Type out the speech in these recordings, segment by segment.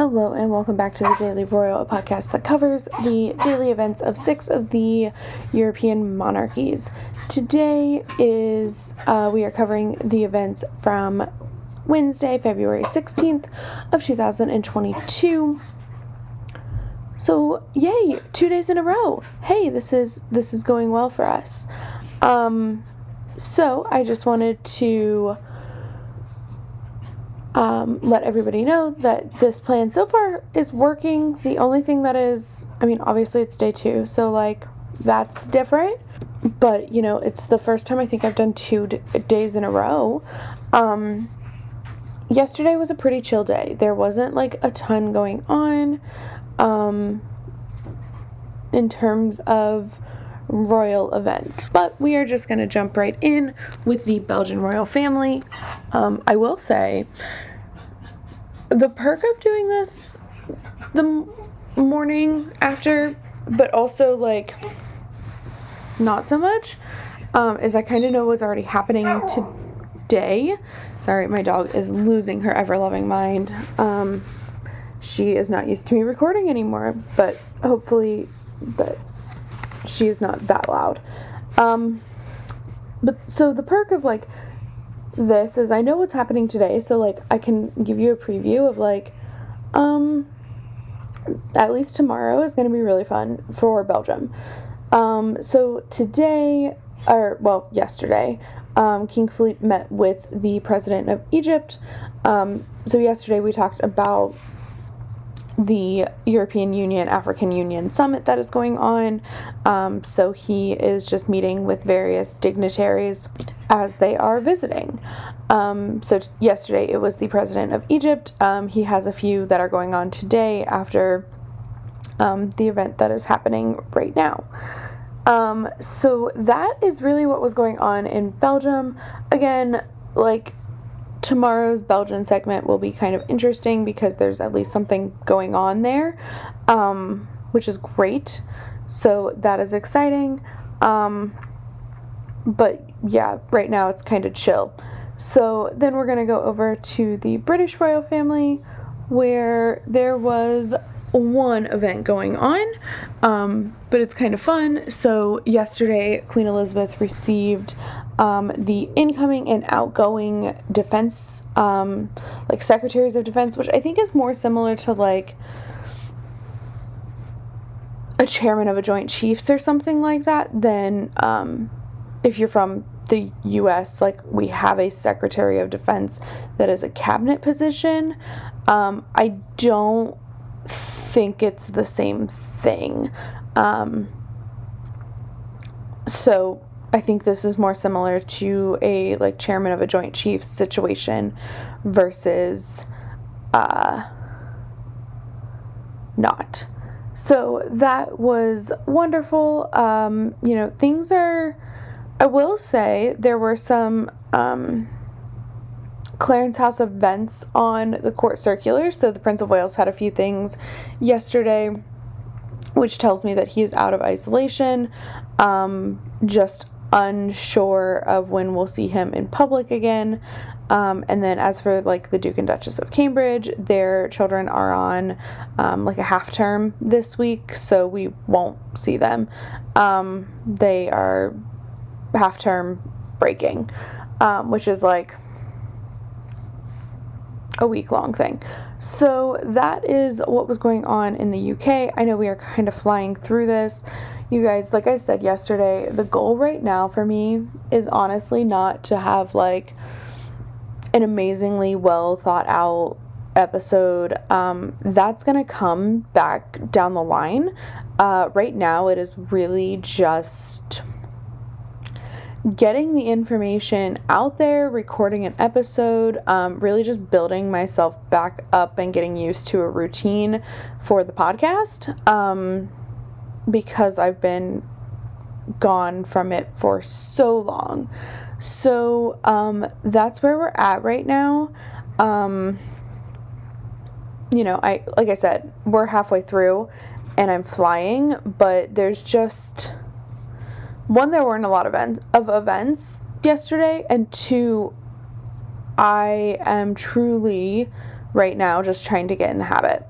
Hello, and welcome back to the Daily Royal, a podcast that covers the daily events of six of the European monarchies. Today is, uh, we are covering the events from Wednesday, February 16th of 2022. So, yay, two days in a row. Hey, this is this is going well for us. Um, so I just wanted to um, let everybody know that this plan so far is working. The only thing that is, I mean, obviously it's day two, so like that's different. But you know, it's the first time I think I've done two d- days in a row. Um, yesterday was a pretty chill day. There wasn't like a ton going on um, in terms of royal events. But we are just going to jump right in with the Belgian royal family. Um, I will say the perk of doing this the morning after, but also like not so much, um, is I kind of know what's already happening today. Sorry, my dog is losing her ever loving mind. Um, she is not used to me recording anymore, but hopefully, but she is not that loud. Um, but so the perk of like this is I know what's happening today, so like I can give you a preview of like, um, at least tomorrow is going to be really fun for Belgium. Um, so today, or well, yesterday, um, King Philippe met with the president of Egypt. Um, so yesterday we talked about the European Union African Union summit that is going on. Um, so he is just meeting with various dignitaries as they are visiting. Um, so t- yesterday it was the president of Egypt. Um, he has a few that are going on today after um, the event that is happening right now. Um, so that is really what was going on in Belgium. Again, like tomorrow's Belgian segment will be kind of interesting because there's at least something going on there, um, which is great. So that is exciting. Um, but yeah, right now it's kind of chill. So then we're going to go over to the British royal family where there was one event going on, um, but it's kind of fun. So, yesterday, Queen Elizabeth received um, the incoming and outgoing defense, um, like secretaries of defense, which I think is more similar to like a chairman of a joint chiefs or something like that than um, if you're from the US, like we have a Secretary of Defense that is a cabinet position. Um, I don't think it's the same thing. Um, so I think this is more similar to a like chairman of a joint chiefs situation versus uh, not. So that was wonderful. Um, you know, things are I will say there were some um, Clarence House events on the court circular. So the Prince of Wales had a few things yesterday, which tells me that he is out of isolation. Um, just unsure of when we'll see him in public again. Um, and then as for like the Duke and Duchess of Cambridge, their children are on um, like a half term this week, so we won't see them. Um, they are half term breaking, um, which is like a week long thing. So that is what was going on in the UK. I know we are kind of flying through this. You guys, like I said yesterday, the goal right now for me is honestly not to have like an amazingly well thought out episode. Um, that's going to come back down the line. Uh, right now, it is really just getting the information out there, recording an episode, um, really just building myself back up and getting used to a routine for the podcast um, because I've been gone from it for so long. So um, that's where we're at right now. Um, you know, I like I said, we're halfway through and I'm flying, but there's just one, there weren't a lot of events, of events yesterday, and two, I am truly right now, just trying to get in the habit.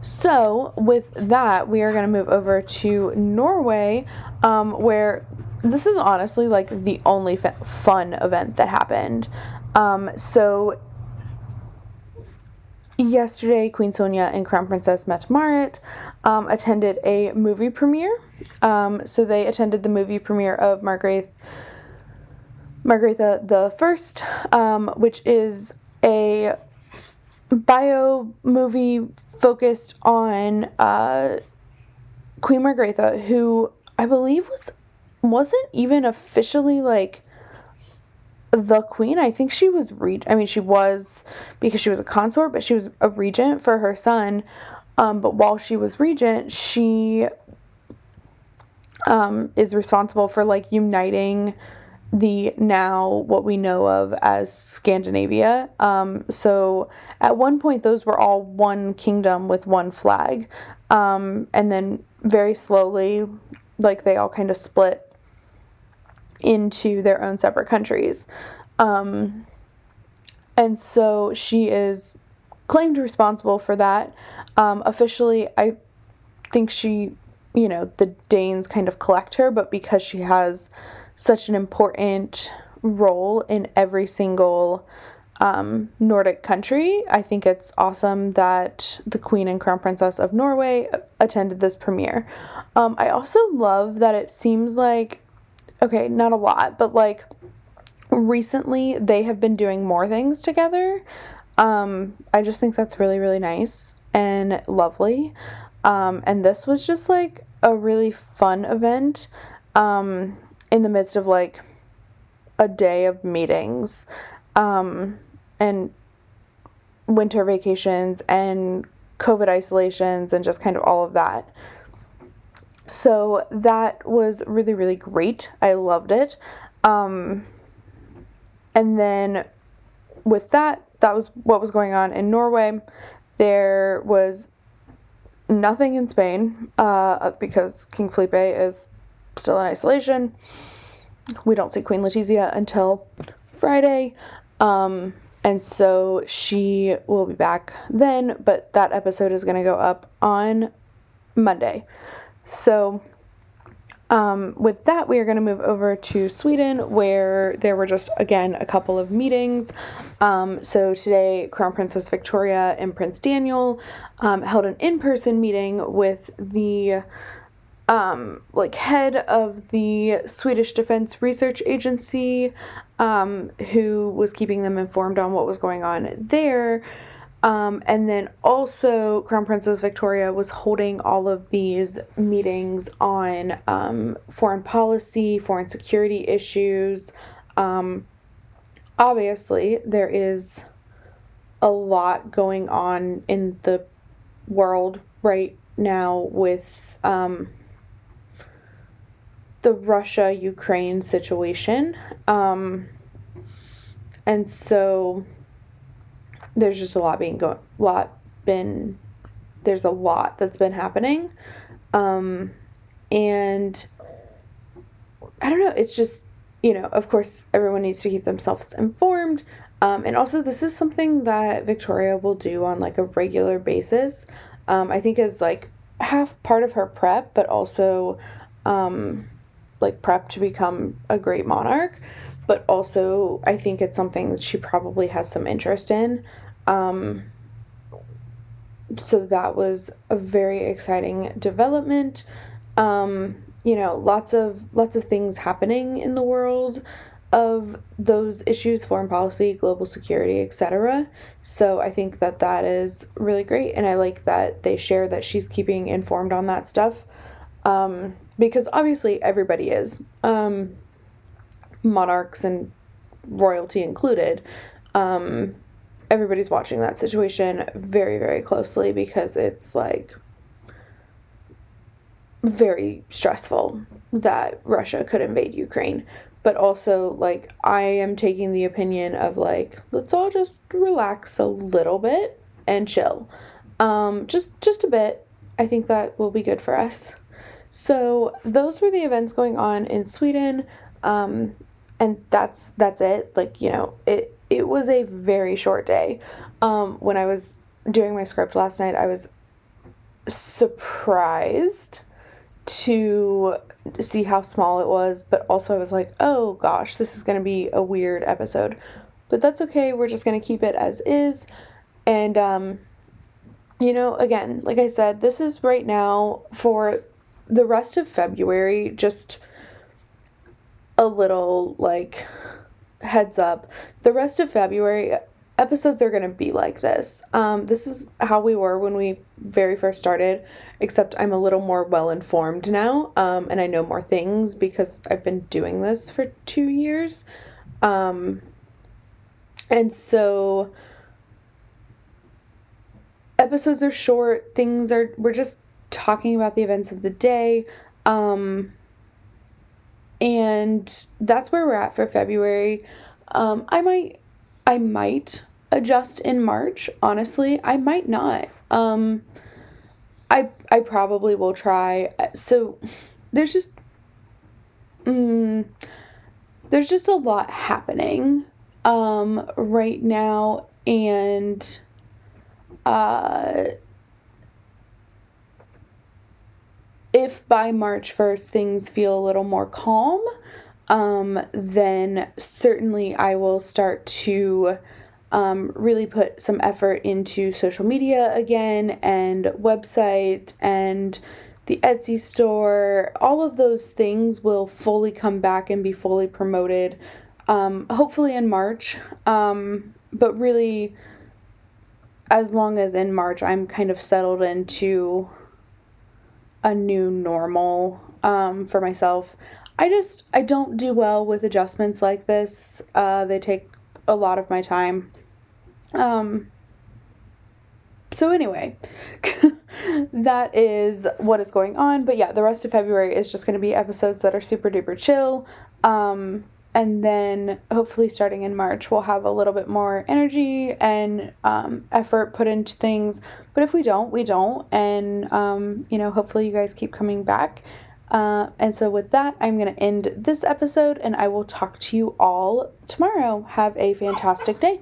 So, with that, we are going to move over to Norway, um, where this is honestly like the only fun event that happened. Um, so, yesterday, Queen Sonja and Crown Princess Mette-Marit um, attended a movie premiere. Um, so, they attended the movie premiere of. Margrethe the First, um, which is a bio movie focused on uh, Queen Margrethe, who I believe was wasn't even officially like the queen. I think she was reg. I mean, she was because she was a consort, but she was a regent for her son. Um, but while she was regent, she um, is responsible for like uniting the now what we know of as Scandinavia. Um, so at one point, those were all one kingdom with one flag. Um, and then very slowly, like they all kind of split into their own separate countries. Um, and so she is claimed responsible for that. Um, officially, I think she, you know, the Danes kind of collect her, but because she has such an important role in every single um, Nordic country. I think it's awesome that the Queen and Crown Princess of Norway attended this premiere. Um, I also love that it seems like, okay, not a lot, but like recently they have been doing more things together. Um, I just think that's really, really nice and lovely. Um, and this was just like a really fun event. Um, in the midst of like a day of meetings um, and winter vacations and COVID isolations and just kind of all of that. So that was really, really great. I loved it. Um, and then with that, that was what was going on in Norway. There was nothing in Spain uh, because King Felipe is still in isolation. We don't see Queen Letizia until Friday. Um, and so she will be back then, but that episode is going to go up on Monday. So, um, with that, we are going to move over to Sweden, where there were just, again, a couple of meetings. Um, so, today, Crown Princess Victoria and Prince Daniel um, held an in person meeting with the um, like head of the Swedish Defense Research Agency, um, who was keeping them informed on what was going on there. Um, and then also, Crown Princess Victoria was holding all of these meetings on um, foreign policy, foreign security issues. Um, obviously, there is a lot going on in the world right now with um, the Russia Ukraine situation. Um, and so there's just a lot being going, lot been, there's a lot that's been happening. Um, and I don't know, it's just, you know, of course, everyone needs to keep themselves informed. Um, and also, this is something that Victoria will do on like a regular basis. Um, I think is like half part of her prep, but also um, like prep to become a great monarch, but also I think it's something that she probably has some interest in. Um, so that was a very exciting development. Um, you know, lots of lots of things happening in the world of those issues foreign policy global security etc so i think that that is really great and i like that they share that she's keeping informed on that stuff um, because obviously everybody is, um, monarchs and royalty included. Um, everybody's watching that situation very, very closely because it's like very stressful that Russia could invade Ukraine. But also, like, I am taking the opinion of, like, let's all just relax a little bit and chill. Um, just, just a bit. I think that will be good for us. So those were the events going on in Sweden, um, and that's that's it. Like you know, it it was a very short day. Um, when I was doing my script last night, I was surprised to see how small it was, but also I was like, oh gosh, this is going to be a weird episode. But that's okay. We're just going to keep it as is. And, um, you know, again, like I said, this is right now for the rest of February, just a little like heads up. The rest of February, episodes are going to be like this. Um, this is how we were when we very first started, except I'm a little more well informed now um, and I know more things because I've been doing this for two years. Um, and so episodes are short, things are, we're just talking about the events of the day. Um, and that's where we're at for February. Um, I might, I might adjust in March. Honestly, I might not. Um, I I probably will try. So there's just mm, there's just a lot happening um, right now, and uh, if by March first things feel a little more calm, um, then certainly I will start to um, really put some effort into social media again and website and the Etsy store. All of those things will fully come back and be fully promoted, um, hopefully in March. Um, but really, as long as in March I'm kind of settled into a new normal um, for myself. I just I don't do well with adjustments like this. Uh, they take a lot of my time. Um, so, anyway, that is what is going on. But yeah, the rest of February is just going to be episodes that are super duper chill. Um, and then hopefully starting in March, we'll have a little bit more energy and um, effort put into things. But if we don't, we don't. And, um, you know, hopefully you guys keep coming back. Uh, and so, with that, I'm going to end this episode and I will talk to you all tomorrow. Have a fantastic day.